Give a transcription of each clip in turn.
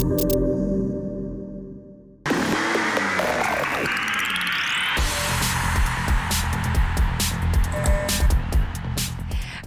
Thank you.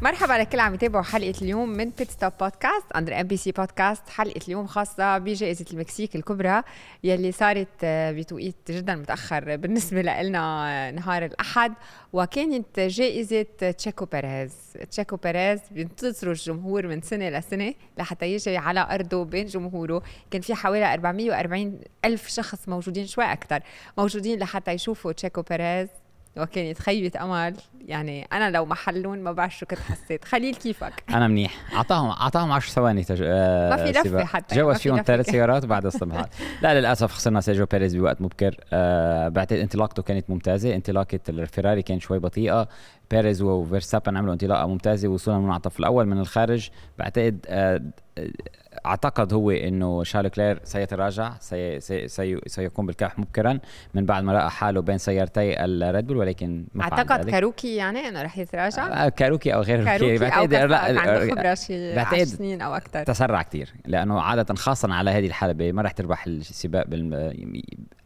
مرحبا لكل عم يتابعوا حلقة اليوم من Pitstop Podcast under MBC Podcast حلقة اليوم خاصة بجائزة المكسيك الكبرى يلي صارت آه، بتوقيت جدا متأخر بالنسبة لنا آه، نهار الأحد. وكانت جائزة تشيكو بيريز. تشيكو بيريز بينتظروا الجمهور من سنة لسنة لحتى يجي على أرضه بين جمهوره. كان في حوالي 440 ألف شخص موجودين شوي أكثر موجودين لحتى يشوفوا تشيكو بيريز. وكانت خيبة أمل. يعني أنا لو محلون ما بعرف شو كنت حسيت. خليل كيفك؟ أنا منيح. اعطاهم أعطاهم 10 ثواني تج... آه ما في سباق. حتى، في فيهم. ثلاث سيارات وبعد الصبح لا للأسف خسرنا سيرجيو بيريز بوقت مبكر. آه بعتقد انطلاقته كانت ممتازة. انطلاقة الفيراري كانت شوي بطيئة. بيريز وفيرستابن عملوا انطلاقة ممتازة وصولا من المنعطف الأول من الخارج. بعتقد آه أعتقد هو إنه شارل لوكلير سيتراجع سي سي سي سيكون بالكبح مبكرا. من بعد ما لقى حاله بين سيارتي الريد بول ولكن ما أعتقد ذلك. ك rookie يعني إنه رح يتراجع؟ آه، ك rookie أو غير ك rookie أو بعتقد كفاك لا عنده خبرة شي بعتقد 10 سنين أو أكثر. تسرع كتير لأنه عادة خاصة على هذه الحلبه ما رح تربح السباق بالم...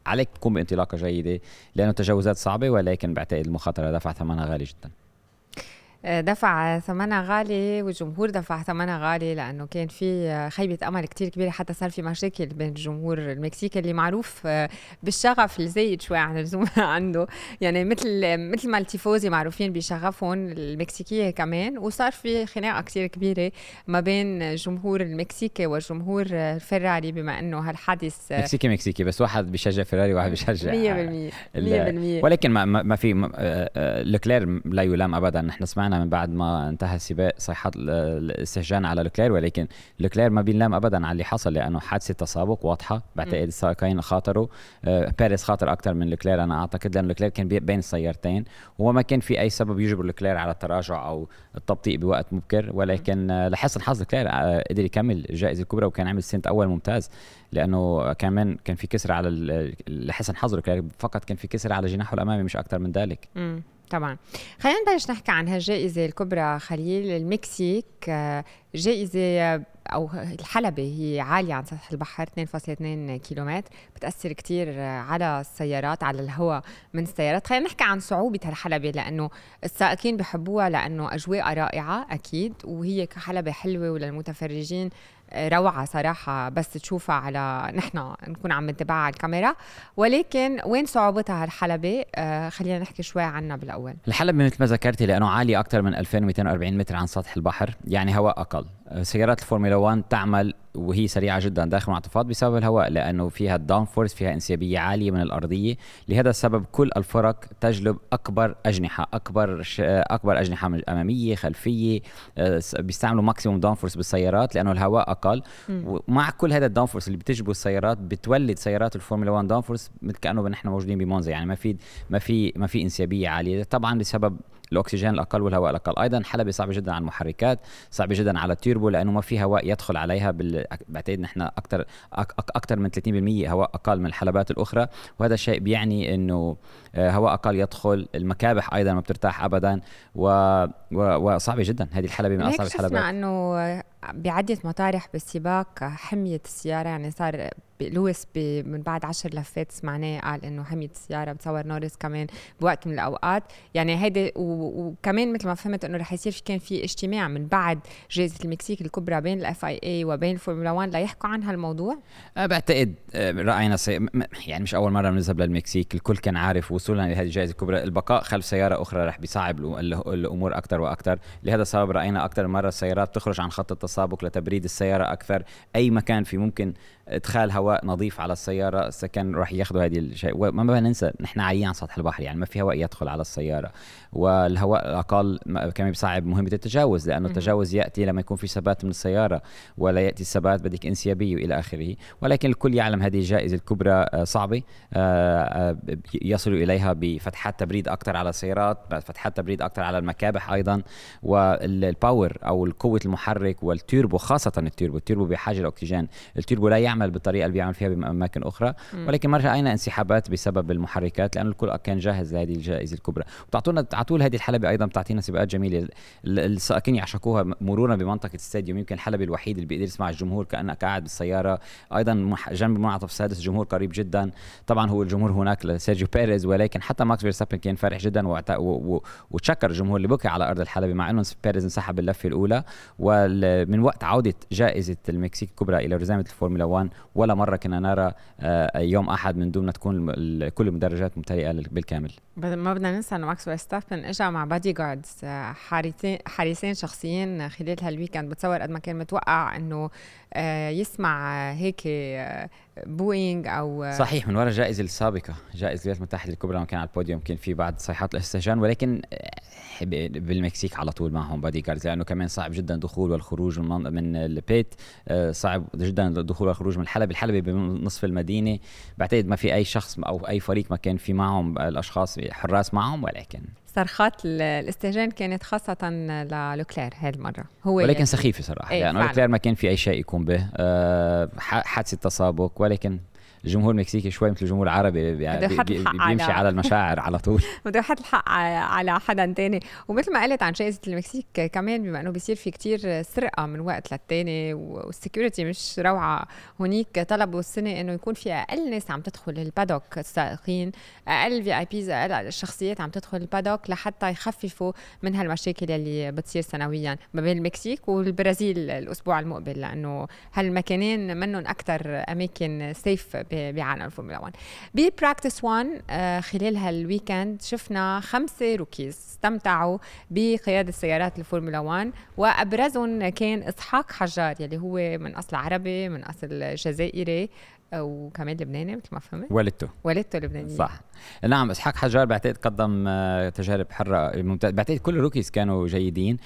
عليك تكون بانطلاقة جيدة لأنه تجاوزات صعبة ولكن بعتقد المخاطرة دفع ثمنها غالي جدا. دفع ثمنها غالي والجمهور دفع ثمنها غالي لأنه كان في خيبة أمل كتير كبيرة حتى صار في مشاكل بين الجمهور المكسيكي اللي معروف بالشغف الزايد شوي عن اللزوم عنده. يعني مثل مثل ما التيفوزي معروفين بشغفهم المكسيكية كمان وصار في خناقة كتير كبيرة ما بين الجمهور المكسيكي والجمهور الفراري بما إنه هالحادث مكسيكي مكسيكي بس واحد بيشجع فيراري وواحد بيشجع 100% 100% ال- ولكن ما ما في آه، آه، لوكلير لا يلام ابدا. نحن سمعنا من بعد ما انتهى السباق صيحات ال- الاستهجان على لوكلير ولكن لوكلير ما بينلام ابدا على اللي حصل لأنه حادثة تسابق واضحة. بعتقد السائقين خاطروا آه، بيريز خاطر أكثر من لوكلير أنا أعتقد لأنه لوكلير كان بي- بين السيارتين. وما كان في أي سبب يجبر لوكلير على التراجع أو التبطيء بوقت مبكر. ولكن آه، لحسن حظ لوكلير آه، قدر يكمل الجائزة الكبرى وكان عمل stint أول ممتاز. لأنه كمان كان في كسر على لحسن حظه لوكلير. فقط كان في كسر على جناحه الأمامي مش أكثر من ذلك. طبعا. خلينا نبلش نحكي عن هالجائزة الكبرى خليل المكسيك. آه، جائزة أو الحلبة هي عالية عن سطح البحر 2.2 كيلومتر. بتأثر كتير آه، على السيارات على الهواء من السيارات. خلينا نحكي عن صعوبة هالحلبة لأنه السائقين بحبوها لأنه أجواء رائعة أكيد. وهي كحلبة حلوة وللمتفرجين روعة صراحة بس تشوفها على نحن نكون عم نتابعها على الكاميرا. ولكن وين صعوبتها هالحلبة؟ آه خلينا نحكي شوي عنها بالأول. الحلبة مثل ما ذكرتي لأنه عالية أكثر من 2240 متر عن سطح البحر يعني هواء أقل. سيارات الفورمولا 1 تعمل وهي سريعة جدا داخل المنعطفات بسبب الهواء لأنه فيها ال downforce فيها انسيابية عالية من الأرضية. لهذا السبب كل الفرق تجلب أكبر أجنحة أكبر ش... أكبر أجنحة من أمامية خلفية آه، بيستعملوا maximum downforce بالسيارات لأنه الهواء أقل. ومع كل هذا ال downforce اللي بتجبه السيارات بتولد سيارات الفورمولا 1 downforce مثل كأنه نحن موجودين بمونزا. يعني ما في ما في ما في انسيابية عالية. طبعا بسبب الأكسجين الأقل والهواء الأقل. أيضا حلبة صعبه جدا على المحركات صعبه جدا على التيربو لأنه ما في هواء يدخل عليها بال... بعتقد نحن أكثر أكثر من 30% هواء أقل من الحلبات الأخرى. وهذا الشيء بيعني إنه آه، هواء أقل يدخل المكابح أيضا ما بترتاح ابدا و... و... وصعبه جدا. هذه الحلبه من أصعب الحلبات. إنه بعدة مطارح بالسباق حميت السيارة يعني صار لويس من بعد عشر لفات سمعناه قال إنه حميت السيارة بتصور نورس كمان بوقت من الأوقات. يعني هيدي وكمان مثل ما فهمت إنه رح يصير كان في اجتماع من بعد جائزة المكسيك الكبرى بين ال FIA وبين الفورمولا 1 ليحكوا عن هالموضوع أه بعتقد أه، رأينا سي... يعني مش أول مرة بنذهب للمكسيك الكل كان عارف وصولنا لهذه الجائزة الكبرى. البقاء خلف سيارة أخرى رح بيصعب الأمور أكثر وأكثر لهذا السبب رأينا أكثر مرة السيارات تخرج عن خط التسابق لتبريد السيارة أكثر. أي مكان في ممكن إدخال هواء نظيف على السيارة سكن راح ياخذوا هذه الشيء. وما ننسى نحن عايين عن سطح البحر يعني ما في هواء يدخل على السيارة. والهواء الأقل كمان بيصعب مهمة التجاوز لأنه التجاوز يأتي لما يكون في ثبات من السيارة ولا يأتي الثبات بدك انسيابية والى آخره. ولكن الكل يعلم هذه الجائزة الكبرى آه، صعبة آه، آه، يصلوا إليها بفتحات تبريد أكثر على السيارات فتحات تبريد أكثر على المكابح أيضا. وال power أو قوه المحرك والتيربو خاصة التيربو التيربو بحاجة لأكسجين. التيربو لا يعمل يعمل بالطريقة اللي بيعمل فيها بأماكن أخرى ولكن ما راينا انسحابات بسبب المحركات لأنه الكل كان جاهز لهذه الجائزة الكبرى. بتعطونا على طول هذه الحلبة أيضا بتعطينا سباقات جميلة. السائقين يعشقوها مرورا بمنطقة ال stadium. يمكن الحلبة الوحيد اللي بيقدر يسمع الجمهور كأنك قاعد بالسيارة. أيضا جنب المنعطف السادس الجمهور قريب جدا. طبعا هو الجمهور هناك لسيرجيو بيريز ولكن حتى ماكس فيرستابن كان فرح جدا وتشكر الجمهور اللي بكى على أرض الحلبة مع إنه بيريز انسحب اللفه الأولى. ومن وقت عودة جائزة المكسيك الكبرى إلى رزامة الفورمولا 1 ولا مرة كنا نرى آه، يوم أحد من دون ما تكون كل المدرجات ممتلئه بالكامل. ما بدنا ننسى إنه ماكس فيرستابن اجى مع bodyguards حارسين حارسين شخصيين خلال هالويكند. بتصور قد ما كان متوقع إنه آه، يسمع هيك booing أو صحيح من وراء الجائزه السابقة جائزة الولايات المتحدة الكبرى لما كان على البوديوم كان في بعض صيحات الاستهجان ولكن بالمكسيك على طول معهم bodyguards لأنه كمان صعب جدا دخول والخروج من من البيت آه، صعب جدا الدخول والخروج من الحلبة الحلبة بنصف المدينة. بعتقد ما في أي شخص أو أي فريق ما كان في معهم الأشخاص حراس معهم ولكن صرخات الاستهجان كانت خاصة للوكلير هاي المرة. هو ولكن سخيفة صراحة. إيه لأنه لوكلير ما كان في أي شيء يقوم به. أه حادثة تسابق ولكن الجمهور المكسيكي شوي مثل الجمهور العربي بيمشي على, على المشاعر على طول. بده يحط الحق على حدا تاني. ومثل ما قلت عن جائزة المكسيك كمان بما إنه بيصير في كتير سرقة من وقت للتاني وال security مش روعة هونيك طلبوا السنة إنه يكون في أقل ناس عم تدخل ال paddock السائقين أقل VIPs أقل الشخصيات عم تدخل ال paddock لحتى يخففوا من هالمشاكل اللي بتصير سنويا ما بين المكسيك والبرازيل الأسبوع المقبل. لأنه هالمكانين منهم أكثر أماكن safe بعالم الفورمولا 1 ب practice 1 خلال هالويكند شفنا خمسة rookies استمتعوا بقيادة سيارات الفورمولا 1 وأبرزهم كان إسحاق حجار يلي هو من أصل عربي من أصل جزائري وكمان لبناني مثل ما فهمت؟ والدته. والدته لبنانيه صح. نعم إسحاق حجار بعتقد قدم آه، تجارب حرة ممتاز. بعتقد كل ال rookies كانوا جيدين.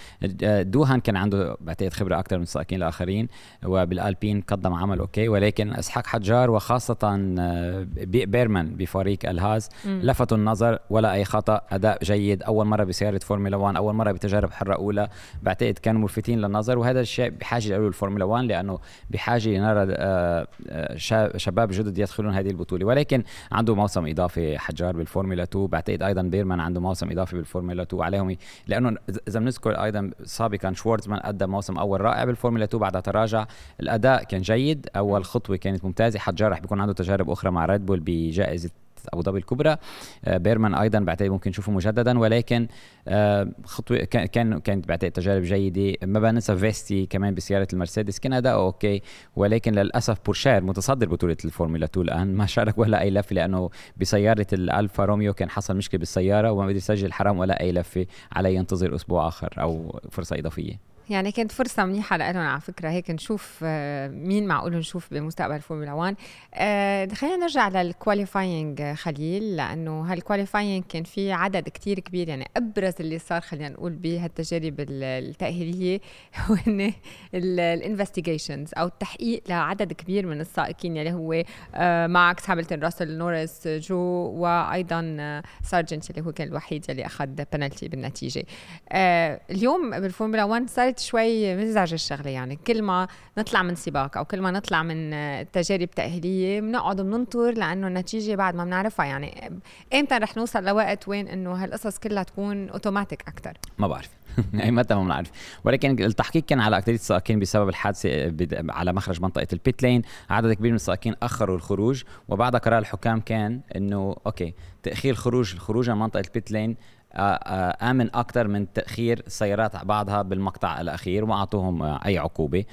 آه، دوهان كان عنده بعتقد خبرة أكثر من السائقين الآخرين وبالألبين قدم عمل okay. ولكن إسحاق حجار وخاصة آه، بيرمان بفريق الهاز لفتوا النظر ولا أي خطأ. أداء جيد أول مرة بسيارة فورمولا 1 أول مرة بتجارب حرة أولى. بعتقد كانوا ملفتين للنظر وهذا الشيء بحاجة له الفورمولا 1 لأنه بحاجة لنرى شباب جدد يدخلون هذه البطولة. ولكن عنده موسم إضافي حجار بالفورمولا 2 بعتقد أيضا بيرمان عنده موسم إضافي بالفورمولا 2 عليهم. لأنه إذا بنذكر أيضا سابقا شوارتزمان أدى موسم أول رائع بالفورمولا 2 بعدها تراجع. الأداء كان جيد. أول خطوة كانت ممتازة. حجار رح بيكون عنده تجارب أخرى مع ريد بول بجائزة أبو ظبي الكبرى. آه، بيرمان أيضا بعتقد ممكن نشوفه مجددا ولكن آه، خطوة كان كانت بعتقد تجارب جيدة. ما بننسى فيستي كمان بسيارة المرسيدس كان okay. ولكن للأسف بورشير متصدر بطولة الفورمولا 2 الآن. ما شارك ولا أي لفة لأنه بسيارة الألفا روميو كان حصل مشكلة بالسيارة وما قدر يسجل حرام ولا أي لفة عليه ينتظر أسبوع آخر أو فرصة إضافية. يعني كانت فرصة منيحة لهم على فكرة. هيك نشوف آه، مين معقول نشوف بمستقبل فورمولا 1 آه، خلينا نرجع لل qualifying خليل لأنه هال qualifying كان في عدد كتير كبير يعني أبرز اللي صار خلينا نقول بهالتجارب التأهيلية هو ال investigations أو التحقيق لعدد كبير من السائقين يلي هو آه، ماكس هاملتون راسل نورس جو وأيضا سارجنت اللي هو كان الوحيد يلي أخذ بنالتي بالنتيجة. اليوم بالفورمولا 1 صارت شوي مزعجه الشغلة يعني كل ما نطلع من سباق أو كل ما نطلع من تجارب تأهيلية بنقعد بننطر لأنه النتيجة بعد ما بنعرفها يعني إمتى رح نوصل لوقت وين إنه هالقصص كلها تكون اوتوماتيك أكثر ما بعرف. اي متى ما بنعرف. ولكن التحقيق كان على اكثريه السائقين بسبب الحادثة على مخرج منطقة ال pit lane عدد كبير من السائقين أخروا الخروج وبعد قرار الحكام كان إنه okay تأخير خروج الخروج من منطقة ال pit lane آه، آه، آمن أكثر من تأخير السيارات بعضها بالمقطع الأخير وما أعطوهم آه، أي عقوبة.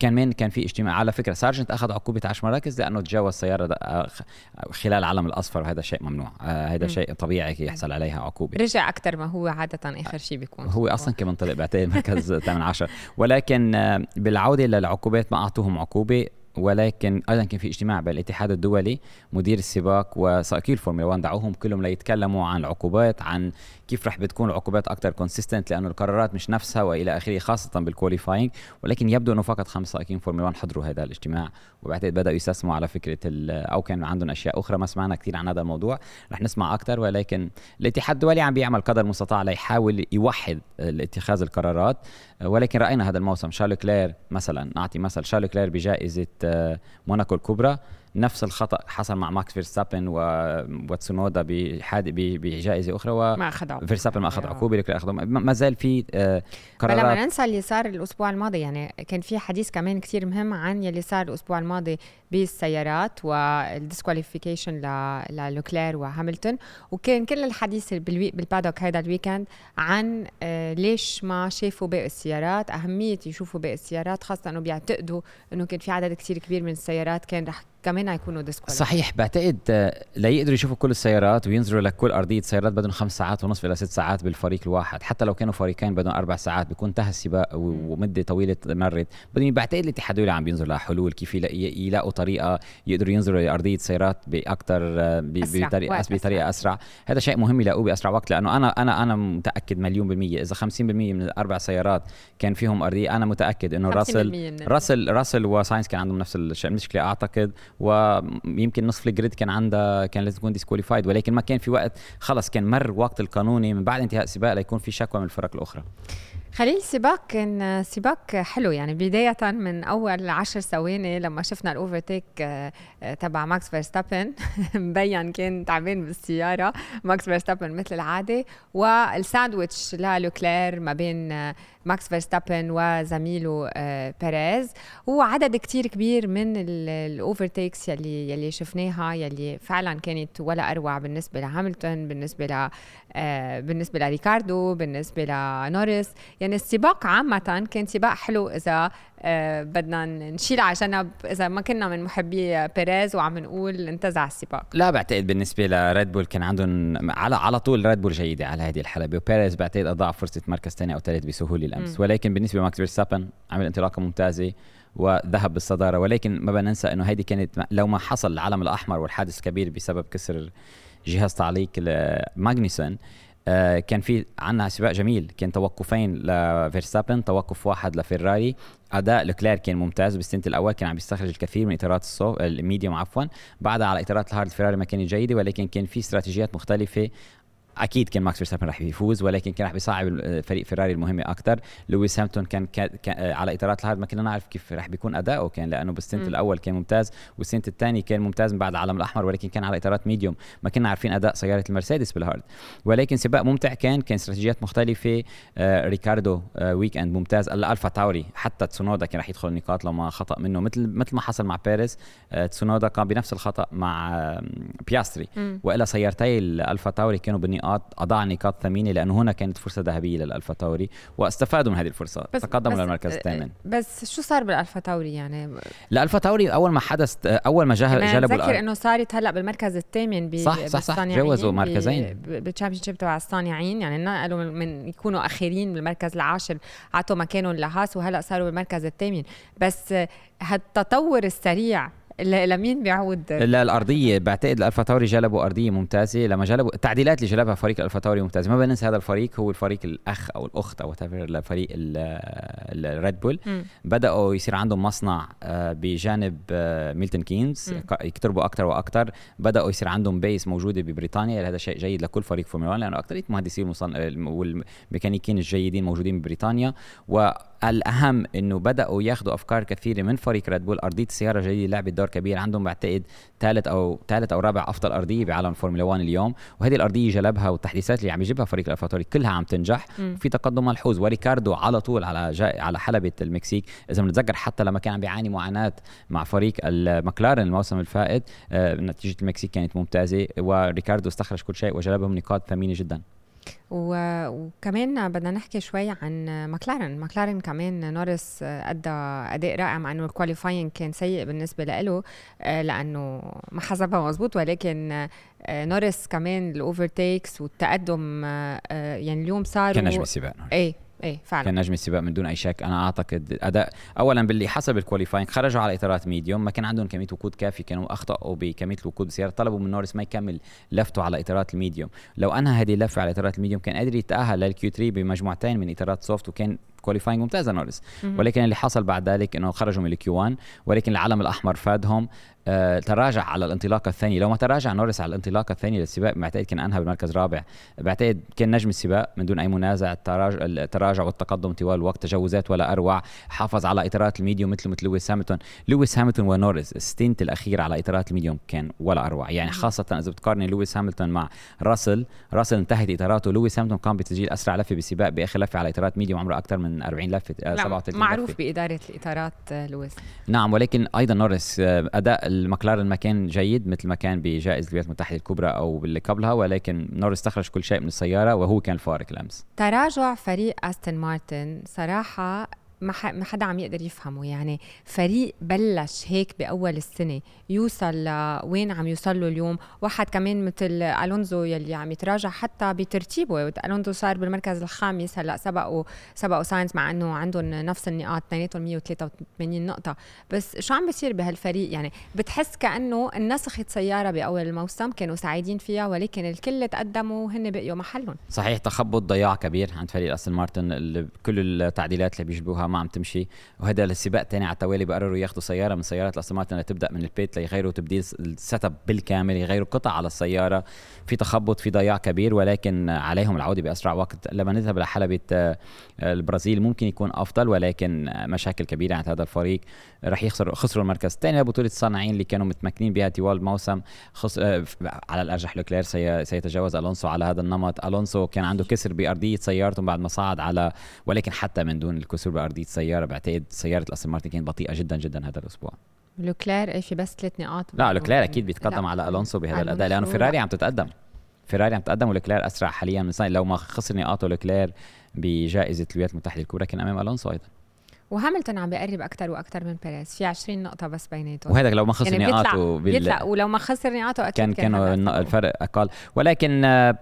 كمان كان في اجتماع. على فكرة سارجنت أخذ عقوبة 10 مراكز لأنه تجاوز سيارة خلال العلم الأصفر وهذا شيء ممنوع. هذا شيء طبيعي يحصل عليها عقوبة. رجع أكثر ما هو عادة آخر شيء بيكون. هو أصلا كمان طلع بعتقد مركز 8 10 ولكن بالعودة للعقوبات ما أعطوهم عقوبة. ولكن أيضا كان في اجتماع بالاتحاد الدولي مدير السباق وسائقي الفورمولا 1 دعوهم كلهم ليتكلموا عن العقوبات عن كيف رح بتكون العقوبات أكثر consistent لأنه القرارات مش نفسها وإلى آخره خاصة بال qualifying ولكن يبدو إنه فقط خمس سائقين فورمولا 1 حضروا هذا الاجتماع. وبعتقد بدأوا يستسموا على فكرة أو كان عندهم أشياء أخرى. ما سمعنا كثير عن هذا الموضوع. رح نسمع أكثر ولكن الاتحاد الدولي عم بيعمل قدر المستطاع ليحاول يوحد اتخاذ القرارات. ولكن رأينا هذا الموسم شارل لوكلير مثلا نعطي مثل شارل لوكلير بجائزة آه، موناكو الكبرى. نفس الخطأ حصل مع ماكس فيرستابن وتسونودا بجائزة أخرى و ما اخذ فيرستابن ما اخذ عقوبه لكن اخذ ما زال في آه، قرارات بلا ما ننسى اللي صار الأسبوع الماضي يعني كان في حديث كمان كثير مهم عن يلي صار الأسبوع الماضي بالسيارات وال disqualification للوكلير وهاملتون. وكان كل الحديث بال paddock هذا ال weekend عن آه، ليش ما شافوا باقي السيارات. أهمية يشوفوا باقي السيارات خاصة إنه بيعتقدوا إنه كان في عدد كثير كبير من السيارات كان رح كمان يكونوا disqualify صحيح بعتقد آه، ليقدروا يشوفوا كل السيارات وينزلوا لكل أرضية سيارات بدهم خمس ساعات ونصف إلى ست ساعات بالفريق الواحد. حتى لو كانوا فريقين بدهم أربع ساعات بيكون انتهى السباق ومدة طويلة مرت. بدهم بعتقد الاتحاد الدولي عم بينظر لحلول كيف يلاقوا طريقة يقدروا ينزلوا لأرضية سيارات باكثر آه، بطريقه بطريقة أسرع. هذا شيء مهم يلاقوه بأسرع وقت لأنه أنا أنا أنا متأكد مليون بالمية. إذا 50% من الأربع سيارات كان فيهم أرضية أنا متأكد إنه راسل راسل راسل وساينس كان عندهم نفس المشكلة أعتقد. و يمكن نصف ال grid كان عندها كان لازم تكون disqualified ولكن ما كان في وقت. خلص كان مر وقت القانوني من بعد انتهاء السباق ليكون في شكوى من الفرق الأخرى. خليل السباق كان سباق حلو يعني. بداية من أول عشر ثواني لما شفنا ال overtake آه، تبع ماكس فيرستابن مبين كان تعبان بالسيارة. ماكس فيرستابن مثل العادة. والساندويتش للوكلير ما بين آه، ماكس فيرستابن وزميله آه، بيريز وعدد كتير كبير من ال overtakes يلي يلي شفناها يلي فعلا كانت ولا أروع بالنسبة لهاملتون بالنسبة ل بالنسبة لريكاردو بالنسبة لنوريس يعني السباق عامة كان سباق حلو إذا آه، بدنا نشيل على جنب إذا ما كنا من محبي بيريز وعم نقول انتزع السباق. لا بعتقد بالنسبة لريد بول كان عندهم على على طول ريد بول جيدة على هذه الحلبة وبيريز بعتقد أضاع فرصة مركز ثاني أو ثالث بسهولة الأمس. م. ولكن بالنسبة لماكس فيرستابن عمل انطلاقة ممتازة وذهب بالصدارة. ولكن ما بدنا ننسى إنه هيدي كانت لو ما حصل العلم الأحمر والحادث الكبير بسبب كسر جهاز تعليق ماغنيسون آه، كان في عنا سباق جميل. كان توقفين لفيرستابن توقف واحد لفيراري. أداء لكلير كان ممتاز بال stint الأول كان عم يستخرج الكثير من إطارات ال soft ال medium عفوا. بعدها على إطارات ال hard فيراري ما كانت جيدة ولكن كان في استراتيجيات مختلفة أكيد كان ماكس فيرستابن رح يفوز ولكن كان رح بيصعب فريق فيراري المهمة أكثر لويس هاملتون كان, كان, كان على إطارات ال hard ما كنا نعرف كيف رح بيكون اداؤه كان لأنه بال stint الأول كان ممتاز وال stint الثانية كان ممتاز من بعد العلم الأحمر ولكن كان على إطارات medium. ما كنا عارفين أداء سيارة المرسيدس بال hard. ولكن سباق ممتع كان كان استراتيجيات مختلفة آه ريكاردو آه weekend ممتاز. الألفا تاوري حتى تسونودا كان رح يدخل النقاط لو ما خطأ منه. مثل مثل ما حصل مع بيريز آه تسونودا كان بنفس الخطأ مع آه بياستري. والا سيارتي الألفا تاوري كانوا بالنقاط اضاع نقاط ثمينة لأنه هنا كانت فرصة ذهبية للألفا تاوري واستفادوا من هذه الفرصة. بس تقدموا بس للمركز الثامن. بس شو صار بالألفا تاوري يعني؟ الألفا تاوري أول ما حدث أول ما جلبوا بتذكر إنه صارت هلأ بالمركز الثامن صح صح صح. جاوزوا مركزين. بال championship تبع الصانعين. يعني نقلوا من يكونوا اخيرين بالمركز العاشر عطوا مكانهم لهاس وهلأ صاروا بالمركز الثامن. بس هالتطور السريع لمين بيعود؟ لا الأرضية بعتقد الألفا تاوري جلبوا أرضية ممتازة. لما جلبوا التعديلات اللي جلبها فريق الألفا تاوري ممتازة. ما بننسى هذا الفريق هو الفريق الأخ أو الأخت أو لفريق الريد بول. بدأوا يصير عندهم مصنع آه، بجانب آه، ميلتون كينز. يقتربوا أكثر وأكثر بدأوا يصير عندهم base موجودة ببريطانيا. هذا شيء جيد لكل فريق فورمولا 1 لأنه اكثريه المهندسين والميكانيكيين الجيدين موجودين ببريطانيا. و الأهم إنه بدأوا ياخذوا أفكار كثيرة من فريق ريد بول أرضية السيارة جديده لعبت دور كبير عندهم بعتقد ثالث أو ثالث أو رابع أفضل أرضية بعالم الفورمولا 1 اليوم. وهذه الأرضية جلبها والتحديثات اللي عم يجيبها فريق ألفا تاوري كلها عم تنجح. وفي تقدم ملحوظ. وريكاردو على طول على جا على حلبة المكسيك. إذا بنتذكر حتى لما كان عم بيعاني معاناة مع فريق المكلارن الموسم الفائت آه نتيجة المكسيك كانت ممتازة. وريكاردو استخرج كل شيء وجلبهم نقاط ثمينة جدا. وكمان بدنا نحكي شوي عن ماكلارن ماكلارن كمان نوريس أدى أداء رائع مع إنه ال qualifying كان سيء بالنسبة له آه، لأنه ما حسبها مزبوط ولكن آه، نوريس كمان ال overtakes والتقدم آه، يعني اليوم صار كان نجم السباق إيه إيه فعلا. كان نجم السباق من دون أي شك. أنا أعتقد أداء اولا باللي حسب ال qualifying خرجوا على إطارات medium ما كان عندهم كمية وقود كافي كانوا أخطأوا بكمية الوقود السياره طلبوا من نوريس ما يكمل لفته على إطارات ال medium لو أنهى هذه اللفة على إطارات ال medium كان قادر يتأهل لل Q3 بمجموعتين من إطارات soft وكان qualifying ممتازه نوريس. ولكن اللي حصل بعد ذلك إنه خرجوا من ال Q1 ولكن العلم الأحمر فادهم. آه، تراجع على الانطلاقه الثانية لو ما تراجع نوريس على الانطلاقه الثانية للسباق بعتقد كان أنهى بالمركز الرابع. بعتقد كان نجم السباق من دون أي منازع. التراجع, التراجع والتقدم طوال الوقت تجاوزات ولا أروع. حافظ على إطارات ال medium مثل مثل لويس هاملتون لويس هاملتون ونوريس ال stint الأخير على إطارات ال medium كان ولا أروع. يعني خاصة إذا بتقارني لويس هاملتون مع راسل راسل انتهت إطاراته. لويس هاملتون قام بتسجيل أسرع لفة بسباق باخر لفه على إطارات medium عمره أكثر من 40 لفة 37 آه، معروف لفة. بإدارة الإطارات آه، لويس نعم ولكن أيضا نوريس أداء المكلارن ما كان جيد مثل ما كان بجائزة الولايات المتحدة الكبرى أو باللي قبلها ولكن نوريس استخرج كل شيء من السيارة وهو كان الفارق الأمس تراجع فريق أستون مارتن صراحة ما ما حدا عم يقدر يفهمه. يعني فريق بلش هيك بأول السنة يوصل لوين عم يوصل له اليوم؟ واحد كمان مثل ألونزو يلي عم يتراجع حتى بترتيبه. ألونزو صار بالمركز الخامس هلأ سبقوا سبقوا ساينس مع إنه عندهم نفس النقاط اثنيناتهم 183 نقطة. بس شو عم بيصير بهالفريق؟ يعني بتحس كأنه النسخة سيارة بأول الموسم كانوا سعيدين فيها ولكن الكل تقدموا وهن بقيوا محلهم. صحيح تخبط ضياع كبير عند فريق أستون مارتن كل التعديلات اللي بيجيبوها ما عم تمشي. وهذا السباق تاني على التوالي بقرروا ياخذوا سيارة من سيارات الاستون لتبدا من ال pit ليغيروا تبديل ال set up بالكامل يغيروا قطع على السيارة. في تخبط في ضياع كبير ولكن عليهم العودة بأسرع وقت. لما نذهب لحلبة آه، البرازيل ممكن يكون أفضل ولكن مشاكل كبيرة عند هذا الفريق. رح يخسروا خسروا المركز الثاني لبطولة الصانعين اللي كانوا متمكنين بها طوال الموسم. خص... آه، على الأرجح لوكلير سي... سيتجاوز ألونسو على هذا النمط. ألونسو كان عنده كسر بأرضية سيارته بعد ما صعد على ولكن حتى من دون الكسور بأرضية السياره بعتقد سيارة الأستون مارتن كانت بطيئة جدا جدا هذا الأسبوع. لوكلير في بس ثلاث نقاط. لا لوكلير أكيد بيتقدم لا. على ألونسو بهذا الأداء لأنه فيراري عم تتقدم. فيراري عم تتقدم ولوكلير أسرع حاليا من لو ما خسر نقاطه لوكلير بجائزة الولايات المتحدة الكبرى كان أمام ألونسو أيضا. وهاملتون عم بيقرب أكثر وأكثر من بيريز. في 20 نقطة بس بيناتهم. وهذا لو ما خسر يعني نقاطه بيطلع, بيطلع. ولو ما خسر نقاطه أكيد كان كانوا الفرق أقل. ولكن آه،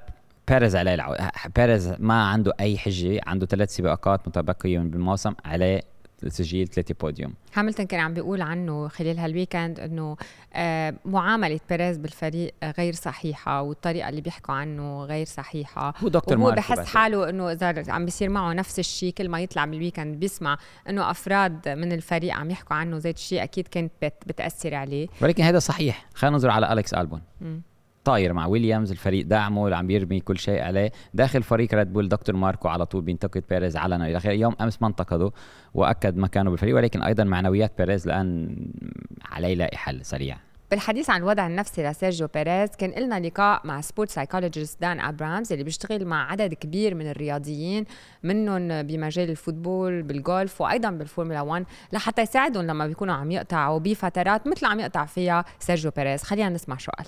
بيريز عليه العو... بيريز ما عنده أي حجة عنده ثلاث سباقات متبقية بالموسم عليه تسجيل ثلاثة بوديوم. هاملتون كان عم بيقول عنه خلال هال weekend إنه آه، معاملة بيريز بالفريق غير صحيحة والطريقة اللي بيحكوا عنه غير صحيحة. هو دكتور وهو بحس حاله إنه إذا عم بيصير معه نفس الشيء كل ما يطلع من ال weekend بيسمع إنه أفراد من الفريق عم يحكوا عنه زي الشيء أكيد كانت بتأثر عليه. ولكن هذا صحيح. خلينا ننظر على أليكس ألبون. م. طاير مع ويليامز الفريق دعمه عم يرمي كل شيء عليه. داخل فريق ريد بول دكتور ماركو على طول بينتقد بيريز علنا إلى اخره يوم أمس ما انتقده وأكد مكانه بالفريق ولكن أيضا معنويات بيريز الآن عليه يلاقي حل سريع بالحديث عن الوضع النفسي لسيرجيو بيريز كان لنا لقاء مع sport psychologist دان أبرامز اللي بيشتغل مع عدد كبير من الرياضيين منهم بمجال ال football بالجولف وأيضا بالفورمولا 1 لحتى يساعدهم لما بيكونوا عم يقطعوا بفترات مثل عم يقطع فيها سيرجيو بيريز خلينا نسمع شو قال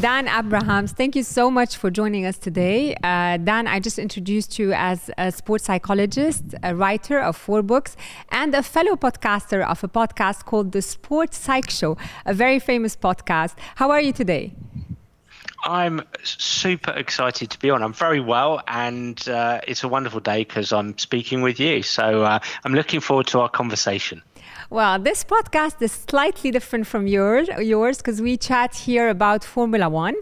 Dan Abrahams, thank you so much for joining us today. Uh, Dan, I just introduced you as a sports psychologist, a writer of four books, and a fellow podcaster of a podcast called The Sports Psych Show, a very famous podcast. How are you today? I'm super excited to be on. I'm very well, and uh, it's a wonderful day because I'm speaking with you. So uh, I'm looking forward to our conversation. Well, this podcast is slightly different from yours, yours because we chat here about Formula One.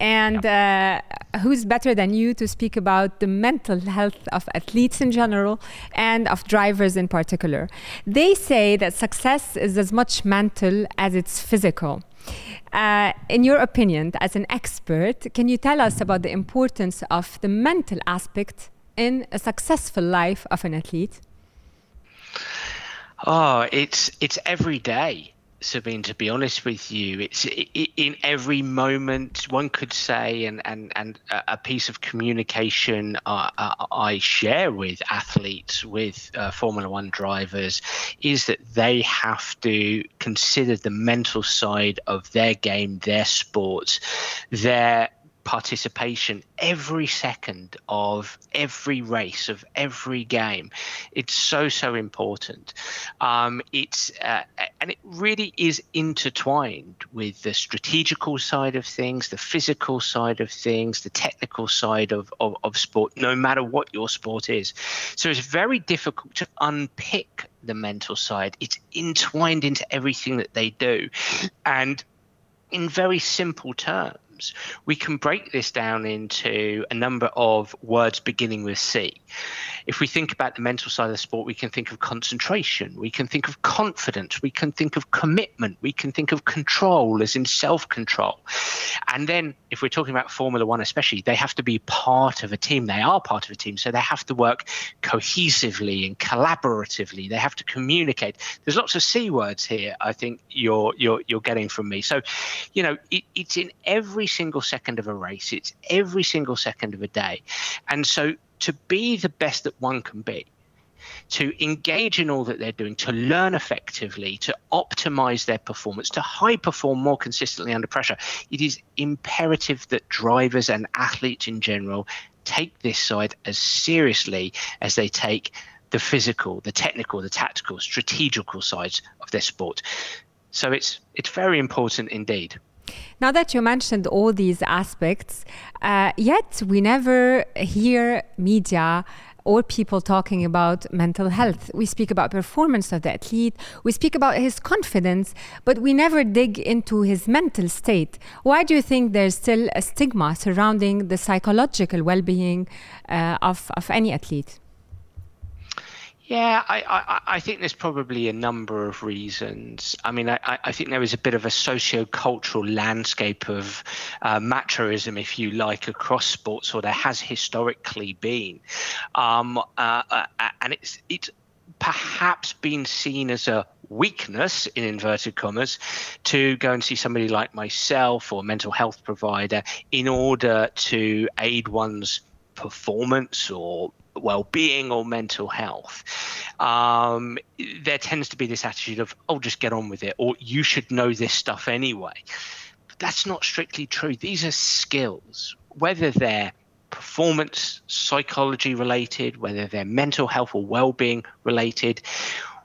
And uh, who's better than you to speak about the mental health of athletes in general and of drivers in particular? They say that success is as much mental as it's physical. Uh, in your opinion, as an expert, can you tell us about the importance of the mental aspect in a successful life of an athlete? Oh, it's it's every day, Sabine. To be honest with you, it's in every moment. One could say, and and and a piece of communication uh, uh, I share with athletes, with uh, Formula One drivers, is that they have to consider the mental side of their game, their sport, their participation every second of every race of every game. It's so so important. Um, it's uh, and it really is intertwined with the strategical side of things the physical side of things the technical side of, of, of sport no matter what your sport is. So it's very difficult to unpick the mental side. It's entwined into everything that they do. And in very simple terms terms, we can break this down into a number of words beginning with C. If we think about the mental side of the sport, we can think of concentration, we can think of confidence, we can think of commitment, we can think of control, as in self control. And then, if we're talking about Formula One, especially, they have to be part of a team. They are part of a team, so they have to work cohesively and collaboratively. They have to communicate. There's lots of C words here. I think you're you're you're getting from me. So, you know, it, it's in every single second of a race. It's every single second of a day, and so to be the best that one can be to engage in all that they're doing, to learn effectively, to optimize their performance, to high perform more consistently under pressure. It is imperative that drivers and athletes in general take this side as seriously as they take the physical, the technical, the tactical, strategical sides of their sport. So it's it's very important indeed. Now that you mentioned all these aspects, uh, yet we never hear media or people talking about mental health. We speak about performance of the athlete, we speak about his confidence, but we never dig into his mental state. Why do you think there's still a stigma surrounding the psychological well-being uh, of, of any athlete? Yeah, I, I, I, think there's probably a number of reasons. I mean, I, I think there is a bit of a socio-cultural landscape of uh, machoism, if you like, across sports, or there has historically been, um, uh, uh, and it's it's perhaps been seen as a weakness in inverted commas to go and see somebody like myself or a mental health provider in order to aid one's performance or well-being or mental health um, there tends to be this attitude of oh just get on with it or you should know this stuff anyway. But that's not strictly true. These are skills whether they're performance psychology related whether they're mental health or well-being related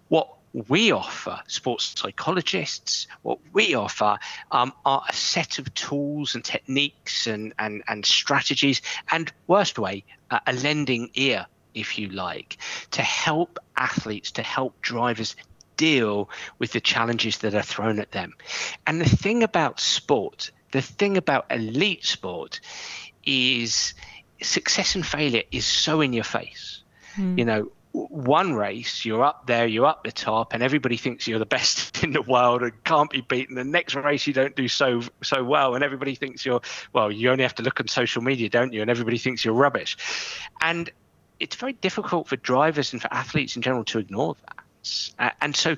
what we offer sports psychologists what we offer um, are a set of tools and techniques and, and, and strategies and worst way uh, a lending ear if you like to help athletes to help drivers deal with the challenges that are thrown at them and the thing about sport the thing about elite sport is success and failure is so in your face mm. you know one race, you're up there, you're up the top, and everybody thinks you're the best in the world and can't be beaten. The next race, you don't do so so well, and everybody thinks you're well. You only have to look on social media, don't you? And everybody thinks you're rubbish. And it's very difficult for drivers and for athletes in general to ignore that. and so,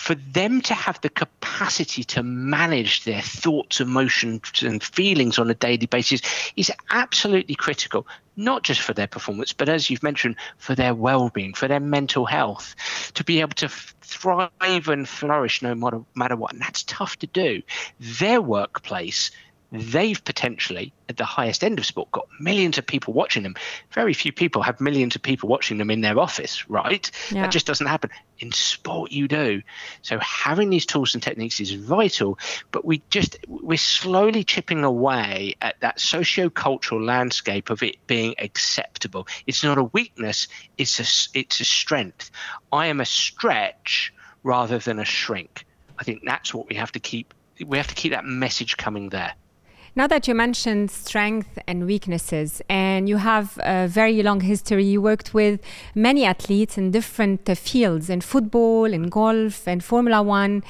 for them to have the capacity to manage their thoughts, emotions, and feelings on a daily basis is absolutely critical, not just for their performance, but as you've mentioned, for their well being, for their mental health, to be able to thrive and flourish no matter, matter what. And that's tough to do. Their workplace they've potentially at the highest end of sport got millions of people watching them. Very few people have millions of people watching them in their office right? Yeah. that just doesn't happen. In sport you do. So having these tools and techniques is vital but we just we're slowly chipping away at that socio-cultural landscape of it being acceptable. It's not a weakness it's a it's a strength. I am a stretch rather than a shrink. I think that's what we have to keep we have to keep that message coming there now that you mentioned strength and weaknesses, and you have a very long history, you worked with many athletes in different uh, fields in football, in golf, and Formula One.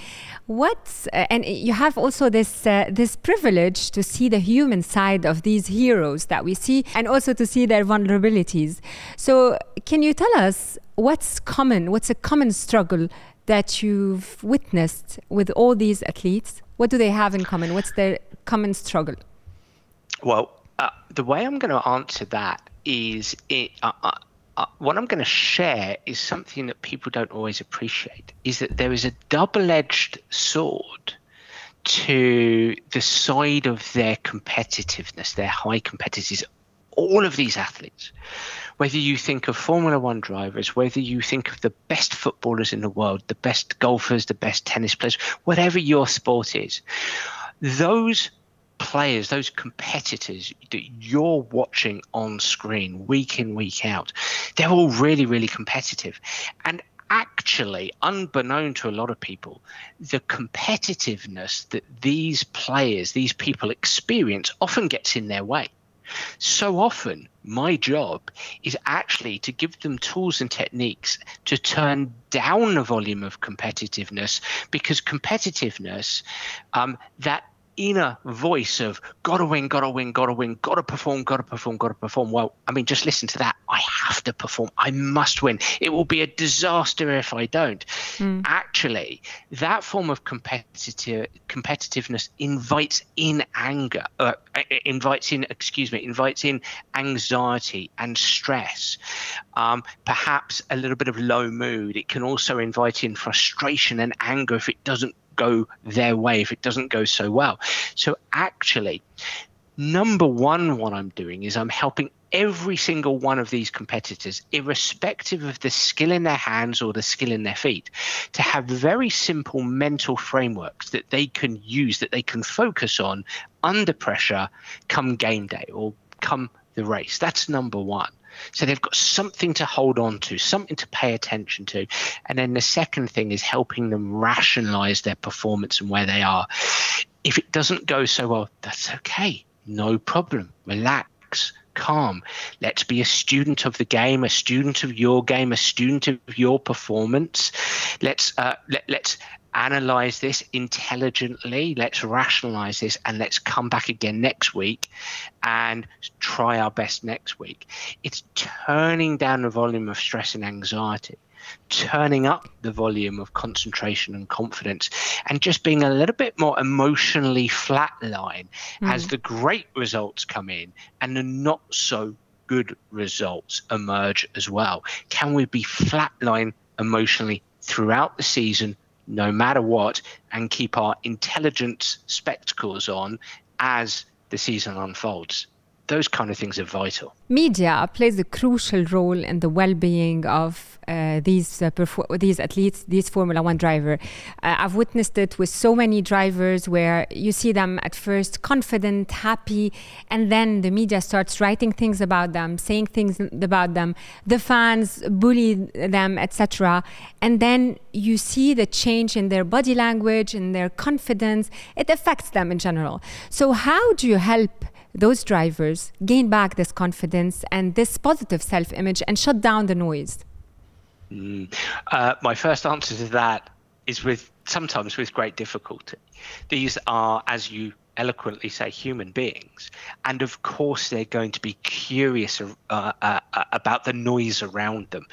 What uh, and you have also this uh, this privilege to see the human side of these heroes that we see, and also to see their vulnerabilities. So, can you tell us what's common? What's a common struggle that you've witnessed with all these athletes? What do they have in common? What's their common struggle? Well, uh, the way I'm going to answer that is it, uh, uh, uh, what I'm going to share is something that people don't always appreciate is that there is a double-edged sword to the side of their competitiveness, their high competitiveness. All of these athletes, whether you think of Formula One drivers, whether you think of the best footballers in the world, the best golfers, the best tennis players, whatever your sport is, those players, those competitors that you're watching on screen week in, week out, they're all really, really competitive. And actually, unbeknown to a lot of people, the competitiveness that these players, these people experience often gets in their way. So often, my job is actually to give them tools and techniques to turn down the volume of competitiveness because competitiveness, um, that inner voice of gotta win, gotta win, gotta win, gotta perform, gotta perform, gotta perform. Well, I mean, just listen to that. I have to perform. I must win. It will be a disaster if I don't. Mm. Actually, that form of competitive competitiveness invites in anger, uh, invites in, excuse me, invites in anxiety and stress. Um, perhaps a little bit of low mood. It can also invite in frustration and anger if it doesn't go their way if it doesn't go so well. So actually, number one, what I'm doing is I'm helping every single one of these competitors, irrespective of the skill in their hands or the skill in their feet, to have very simple mental frameworks that they can use, that they can focus on under pressure come game day or come the race. That's number one. So they've got something to hold on to, something to pay attention to. And then the second thing is helping them rationalize their performance and where they are. If it doesn't go so well, that's okay. No problem. Relax calm. Let's be a student of the game, a student of your game, a student of your performance. Let's uh, let, let's analyze this intelligently. Let's rationalize this and let's come back again next week and try our best next week. It's turning down the volume of stress and anxiety turning up the volume of concentration and confidence and just being a little bit more emotionally flatline mm. as the great results come in and the not so good results emerge as well. Can we be flatline emotionally throughout the season no matter what and keep our intelligence spectacles on as the season unfolds. Those kind of things are vital. Media plays a crucial role in the well-being of uh, these uh, these athletes, these Formula One driver. Uh, I've witnessed it with so many drivers where you see them at first confident, happy, and then the media starts writing things about them, saying things about them. The fans bully them, etc. And then you see the change in their body language, in their confidence. It affects them in general. So how do you help? Those drivers gain back this confidence and this positive self image and shut down the noise? Mm. Uh, my first answer to that is with sometimes with great difficulty. These are, as you eloquently say, human beings, and of course they're going to be curious uh, uh, uh, about the noise around them,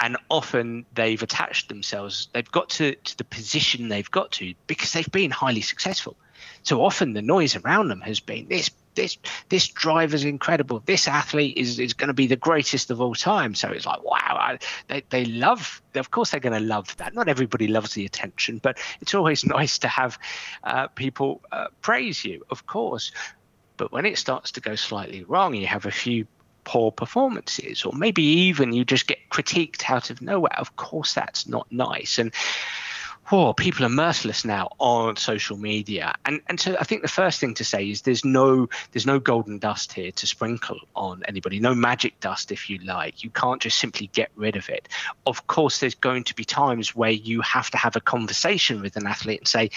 and often they've attached themselves. They've got to, to the position they've got to because they've been highly successful. So often the noise around them has been this this this driver's incredible. This athlete is, is going to be the greatest of all time. So it's like, wow, I, they, they love, of course, they're going to love that. Not everybody loves the attention, but it's always nice to have uh, people uh, praise you, of course. But when it starts to go slightly wrong, you have a few poor performances, or maybe even you just get critiqued out of nowhere. Of course, that's not nice. And people are merciless now on social media. And and so I think the first thing to say is there's no there's no golden dust here to sprinkle on anybody, no magic dust if you like. You can't just simply get rid of it. Of course, there's going to be times where you have to have a conversation with an athlete and say,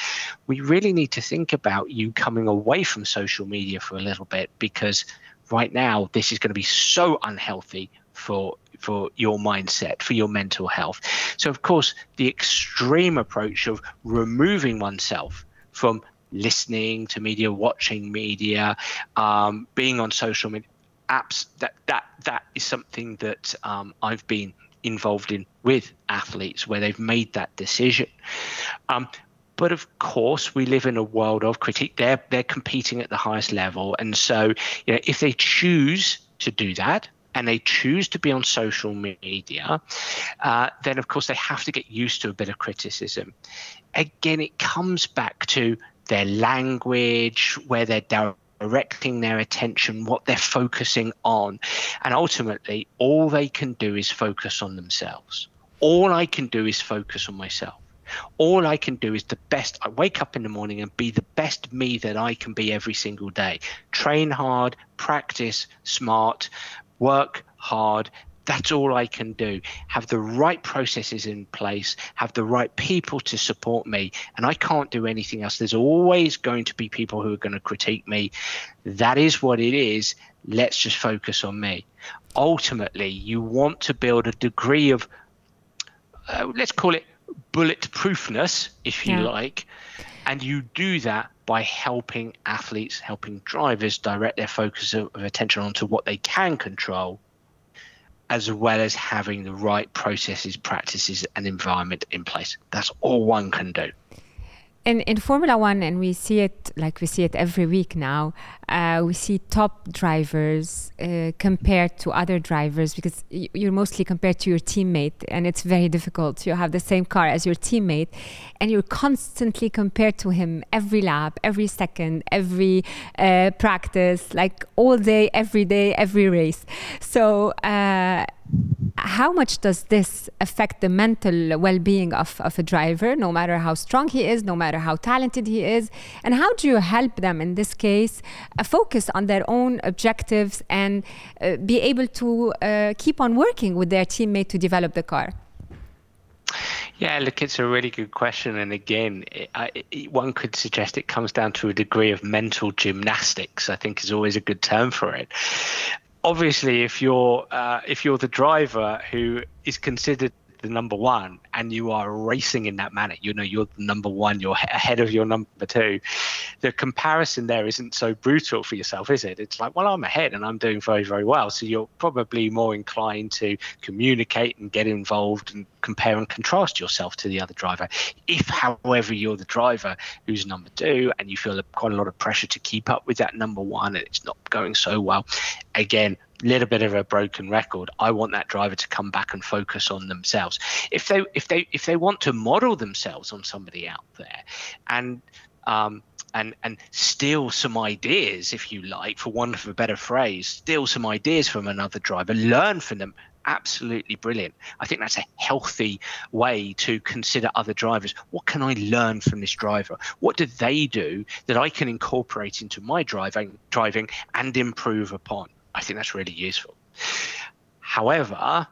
we really need to think about you coming away from social media for a little bit because right now this is going to be so unhealthy for for your mindset, for your mental health. So, of course, the extreme approach of removing oneself from listening to media, watching media, um, being on social media apps, that that that is something that um, I've been involved in with athletes where they've made that decision. Um, but of course, we live in a world of critique. They're they're competing at the highest level, and so you know if they choose to do that, and they choose to be on social media, uh, then of course they have to get used to a bit of criticism. Again, it comes back to their language, where they're directing their attention, what they're focusing on. And ultimately, all they can do is focus on themselves. All I can do is focus on myself. All I can do is the best. I wake up in the morning and be the best me that I can be every single day. Train hard, practice smart, work hard That's all I can do. Have the right processes in place, have the right people to support me, and I can't do anything else. There's always going to be people who are going to critique me. That is what it is. Let's just focus on me. Ultimately, you want to build a degree of, uh, let's call it bulletproofness, if you yeah. like, and you do that by helping athletes, helping drivers direct their focus of, of attention onto what they can control as well as having the right processes, practices, and environment in place. That's all one can do in, in Formula One, and we see it like we see it every week now, uh, we see top drivers uh, compared to other drivers because you're mostly compared to your teammate, and it's very difficult. You have the same car as your teammate, and you're constantly compared to him every lap, every second, every uh, practice, like all day, every day, every race. So, uh, how much does this affect the mental well-being of, of a driver no matter how strong he is no matter how talented he is and how do you help them in this case uh, focus on their own objectives and uh, be able to uh, keep on working with their teammate to develop the car yeah, look, it's a really good question. And again, it, I, it, one could suggest it comes down to a degree of mental gymnastics, I think is always a good term for it obviously if you're uh, if you're the driver who is considered the number one and you are racing in that manner. You know you're the number one you're ahead of your number two. The comparison there isn't so brutal for yourself is it? It's like well i'm ahead and i'm doing very very well. So you're probably more inclined to communicate and get involved and compare and contrast yourself to the other driver. If however you're the driver who's number two and you feel quite a lot of pressure to keep up with that number one and it's not going so well again little bit of a broken record i want that driver to come back and focus on themselves if they if they if they want to model themselves on somebody out there and um, and and steal some ideas, if you like, for want of a better phrase, steal some ideas from another driver, learn from them. Absolutely brilliant. I think that's a healthy way to consider other drivers. What can I learn from this driver? What do they do that I can incorporate into my driving driving and improve upon? I think that's really useful. However,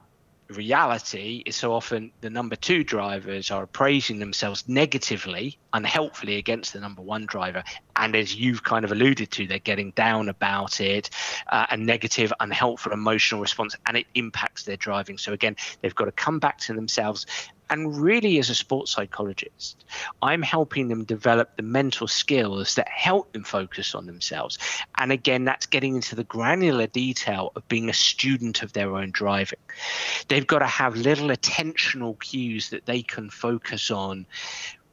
reality is so often the number two drivers are appraising themselves negatively, unhelpfully against the number one driver. And as you've kind of alluded to, they're getting down about it, uh, a negative, unhelpful emotional response, and it impacts their driving. So again, they've got to come back to themselves and really, as a sports psychologist, I'm helping them develop the mental skills that help them focus on themselves. And again, that's getting into the granular detail of being a student of their own driving. They've got to have little attentional cues that they can focus on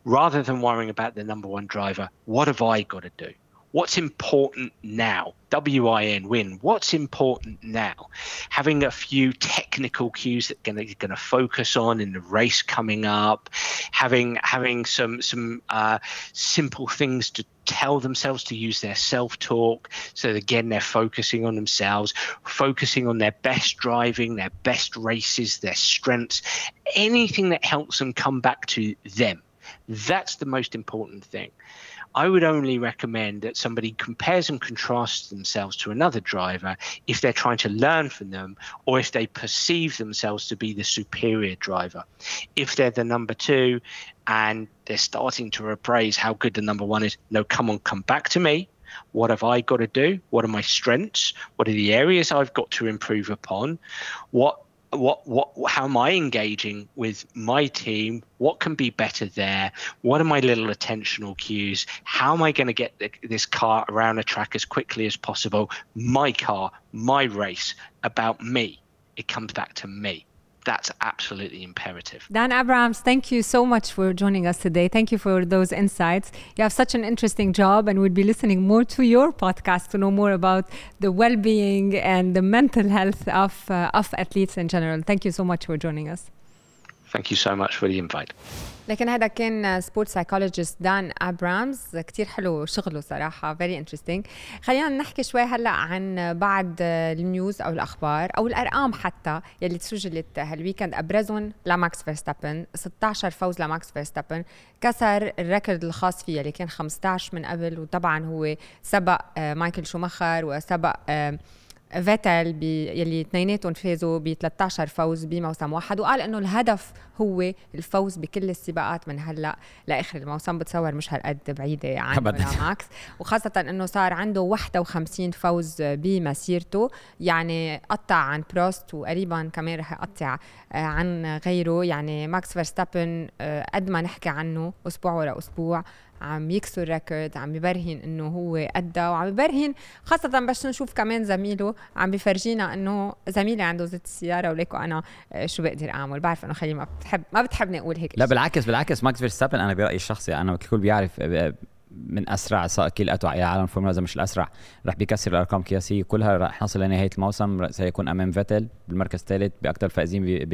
rather than worrying about the number one driver. What have I got to do? What's important now? Win win. What's important now? Having a few technical cues that you're going to focus on in the race coming up having having some some uh, simple things to tell themselves to use their self-talk so again they're focusing on themselves focusing on their best driving their best races their strengths anything that helps them come back to them. That's the most important thing I would only recommend that somebody compares and contrasts themselves to another driver if they're trying to learn from them or if they perceive themselves to be the superior driver. If they're the number two and they're starting to appraise how good the number one is, no, come on, come back to me. What have I got to do? What are my strengths? What are the areas I've got to improve upon? What what what how am i engaging with my team? What can be better there? What are my little attentional cues? How am i going to get the, this car around a track as quickly as possible? My car my race about me. It comes back to me that's absolutely imperative. Dan Abrahams, thank you so much for joining us today. Thank you for those insights. You have such an interesting job, and we'll be listening more to your podcast to know more about the well being and the mental health of, uh, of athletes in general. Thank you so much for joining us. Thank you so much for the invite. لكن هذا كان sport psychologist دان أبرامز. كتير حلو شغله صراحة very interesting خلينا نحكي شوي هلأ عن بعض ال news أو الأخبار أو الأرقام حتى يلي تسجلت هال weekend أبرزهم لماكس فيرستابن 16 فوز لماكس فيرستابن. كسر ال record الخاص فيه اللي كان 15 من قبل وطبعا هو سبق آه، مايكل شوماخر وسبق فيتل يلي اثنيناتهم فازوا ب 13 فوز بموسم واحد وقال إنه الهدف هو الفوز بكل السباقات من هلأ لآخر الموسم بتصور مش هالقد بعيدة عن ماكس وخاصة إنه صار عنده 51 فوز بمسيرته يعني قطع عن بروست وقريبا كمان رح يقطع آه، عن غيره. يعني ماكس فيرستابن آه، قد ما نحكي عنه أسبوع ورا أسبوع عم يكسر record عم يبرهن إنه هو قدها وعم يبرهن خاصة بس نشوف كمان زميله عم بفرجينا إنه زميلي عنده ذات السيارة وليكو أنا آه، شو بقدر أعمل؟ بعرف إنه خليل ما بتحب ما بتحبني أقول هيك لا بالعكس بالعكس ماكس فيرستابن أنا برأيي الشخصي أنا الكل بيعرف آه، من أسرع سائقي إلى عالم الفورمولا إذا مش الأسرع رح بيكسر الأرقام القياسيه كلها رح نصل لنهاية الموسم سيكون أمام فيتل بالمركز الثالث باكثر فائزين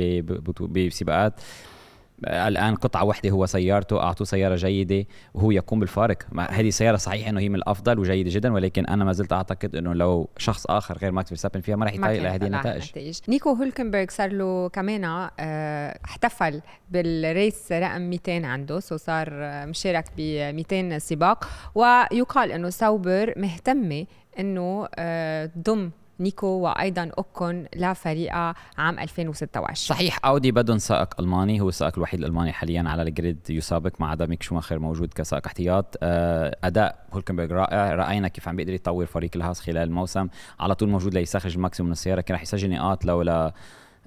بسباقات. الآن قطعة واحدة هو سيارته أعطوه سيارة جيدة وهو يقوم بالفارق. هذه سيارة صحيح إنه هي من الأفضل وجيدة جدا ولكن أنا ما زلت أعتقد إنه لو شخص آخر غير ماكس فيرستابن فيها ما راح يطلع لهذه النتائج. نيكو هولكنبرغ صار له كمان آه احتفل بال race رقم 200 عنده so صار مشارك ب 200 سباق. ويقال إنه ساوبر مهتمة إنه آه ضم نيكو وأيضا أوكون لفريقها عام 2026 صحيح أودي بدهم سائق ألماني هو السائق الوحيد الألماني حاليا على ال grid يسابق مع عدا ميك شوماخر موجود كسائق احتياط. آه، أداء هولكنبرغ رائع رأينا كيف عم بيقدر يطور فريق الهاس خلال الموسم. على طول موجود ليستخرج ال maximum من السيارة كان رح يسجل نقاط لولا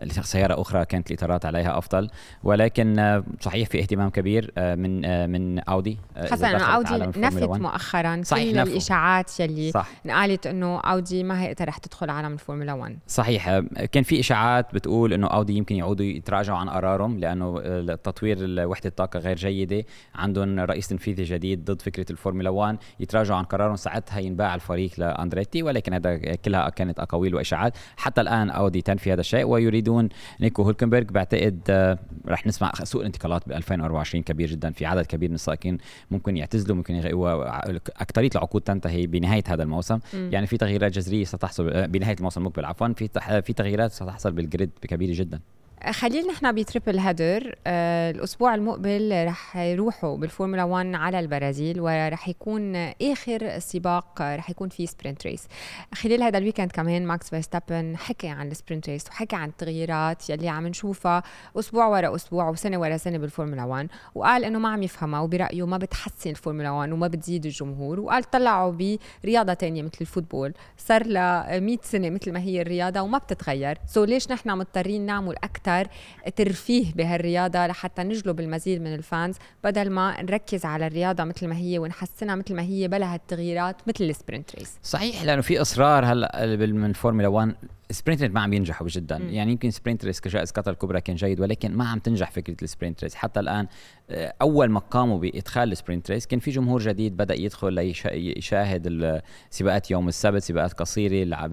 سيارة أخرى كانت الإطارات عليها أفضل. ولكن آه، صحيح في اهتمام كبير آه، من آه، من أودي خاصة إنه أودي نفت مؤخرا صحيح كل، نفوا. الإشاعات يلي صح. نقالت إنه أودي ما هي رح تدخل عالم الفورمولا 1 صحيح كان في إشاعات بتقول إنه أودي يمكن يعودوا يتراجعوا عن قرارهم لأنه تطوير وحدة الطاقة غير جيدة. عندهم رئيس تنفيذي جديد ضد فكرة الفورمولا 1 يتراجعوا عن قرارهم ساعتها ينباع الفريق لأندريتي ولكن هذا كلها كانت أقاويل وإشاعات. حتى الآن أودي تنفي هذا الشيء ويريد يريدون. نيكو هولكنبرغ بعتقد آه، رح نسمع سوق الانتقالات ب 2024 كبير جدا في عدد كبير من السائقين ممكن يعتزلوا ممكن يغيروا اكثريه العقود تنتهي بنهاية هذا الموسم. م. يعني في تغييرات جذرية ستحصل آه، بنهاية الموسم المقبل عفوا في في تغييرات ستحصل بال grid كبيره جدا. خليل نحن ب triple header آه الأسبوع المقبل رح يروحوا بالفورمولا 1 على البرازيل ورح يكون آخر سباق رح يكون فيه sprint race خلال هذا ال weekend كمان ماكس فيرستابن حكى عن ال sprint race وحكى عن التغييرات يلي عم نشوفها أسبوع ورا أسبوع وسنة ورا سنة بالفورمولا 1 وقال إنه ما عم يفهمها وبرأيه ما بتحسن الفورمولا 1 وما بتزيد الجمهور وقال طلعوا برياضة تانية مثل الفوتبول. صار لها 100 سنة مثل ما هي الرياضة وما بتتغير. so ليش نحن مضطرين نعمل أكثر أكثر ترفيه بهالرياضة لحتى نجلب المزيد من ال fans بدل ما نركز على الرياضة مثل ما هي ونحسنها مثل ما هي بلا هالتغييرات مثل ال sprint race. صحيح لأنه في إصرار هلأ من الفورمولا 1 sprint race ما عم ينجحوا جدا م. يعني يمكن sprint race كجائزه قطر الكبرى كان جيد ولكن ما عم تنجح فكرة ال sprint race. حتى الآن آه، أول ما قاموا بإدخال ال sprint race كان في جمهور جديد بدأ يدخل ليشاهد السباقات يوم السبت سباقات قصيرة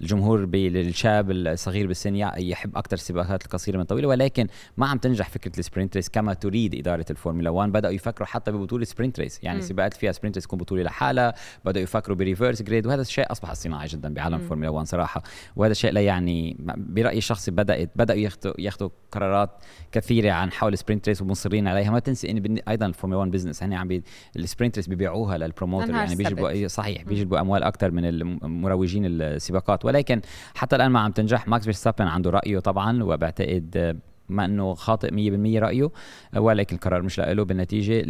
الجمهور الشاب الصغير بالسن يحب أكثر السباقات القصيرة من الطويله ولكن ما عم تنجح فكرة ال sprint race كما تريد إدارة الفورمولا 1 بدأوا يفكروا حتى ببطولة sprint race. يعني سباقات فيها sprint race تكون بطولة لحالها. بدأوا يفكروا ب reverse grid وهذا الشيء أصبح صناعي جدا بعالم الفورمولا 1 صراحة. وهذا الشيء لا يعني برأيي الشخصي بدات بدأوا ياخذوا ياخذوا قرارات كثيرة عن حول sprint race ومصرين عليها. ما تنسي ان أيضا الفورمولا 1 business هن عم بي ال sprint race بيبيعوها لل promoter يعني بيجيبوا صحيح بيجيبوا أموال أكثر من المروجين السباقات. ولكن حتى الآن ما عم تنجح. ماكس فيرستابن عنده رأيه طبعا وبعتقد ما إنه خاطئ 100% رأيه ولكن القرار مش له بالنتيجة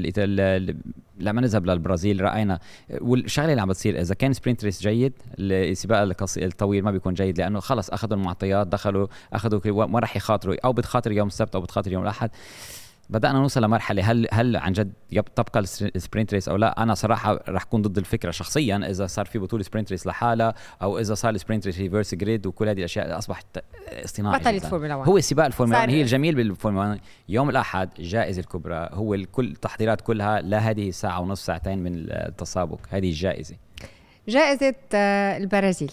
لما نذهب للبرازيل رأينا والشغلة اللي عم بتصير إذا كان sprint race جيد السباق الطويل ما بيكون جيد لأنه خلص أخذوا المعطيات دخلوا أخذوا ما راح يخاطروا أو بتخاطر يوم السبت أو بتخاطر يوم الأحد. بدأنا نوصل لمرحلة هل هل عن جد تبقى ال sprint race أو لا؟ أنا صراحة رح اكون ضد الفكرة شخصيا إذا صار في بطولة sprint race لحالها أو إذا صار ال sprint race reverse grid وكل هذه الأشياء أصبحت اصطناعي بطلت فورمولا 1 هو سباق الفورمولا 1 هي الجميل بالفورمولا 1 يوم الأحد الجائزة الكبرى هو كل التحضيرات كلها لهذه ساعة ونص ساعتين من التسابق هذه الجائزة. جائزة آه، البرازيل.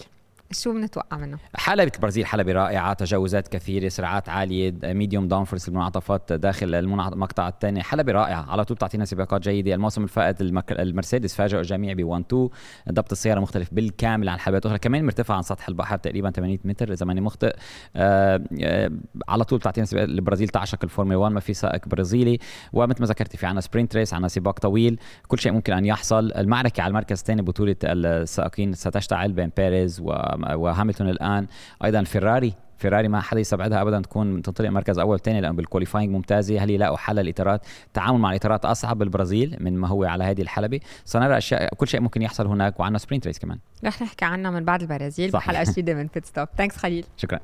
شو بنتوقع منه؟ حلبة البرازيل حلبة رائعة تجاوزات كثيرة سرعات عالية medium downforce المنعطفات داخل المقطع الثاني حلبة رائعة على طول بتعطينا سباقات جيدة. الموسم الفائت المرسيدس فاجئوا الجميع ب 1 2 ضبط السيارة مختلف بالكامل عن حلبات أخرى. كمان مرتفع عن سطح البحر تقريبا 800 متر إذا ماني مخطئ. آه آه على طول بتعطينا سباق البرازيل تعشق الفورمولا 1 ما في سائق برازيلي. ومثل ما ذكرتي في عنا sprint race عنا سباق طويل. كل شيء ممكن أن يحصل. المعركة على المركز الثاني بطولة السائقين ستشتعل بين بيريز و وهاملتون الآن. أيضا فيراري فيراري ما حدا يستبعدها ابدا تكون تنطلق مركز أول ثاني لأنه بال qualifying ممتازة. هل يلاقوا حل الإطارات. التعامل مع الإطارات أصعب بالبرازيل من ما هو على هذه الحلبة. سنرى أشياء كل شيء ممكن يحصل هناك وعندنا sprint race كمان. رح نحكي عنها من بعد البرازيل بحلقة جديدة من بيت ستوب thanks خليل. شكرا.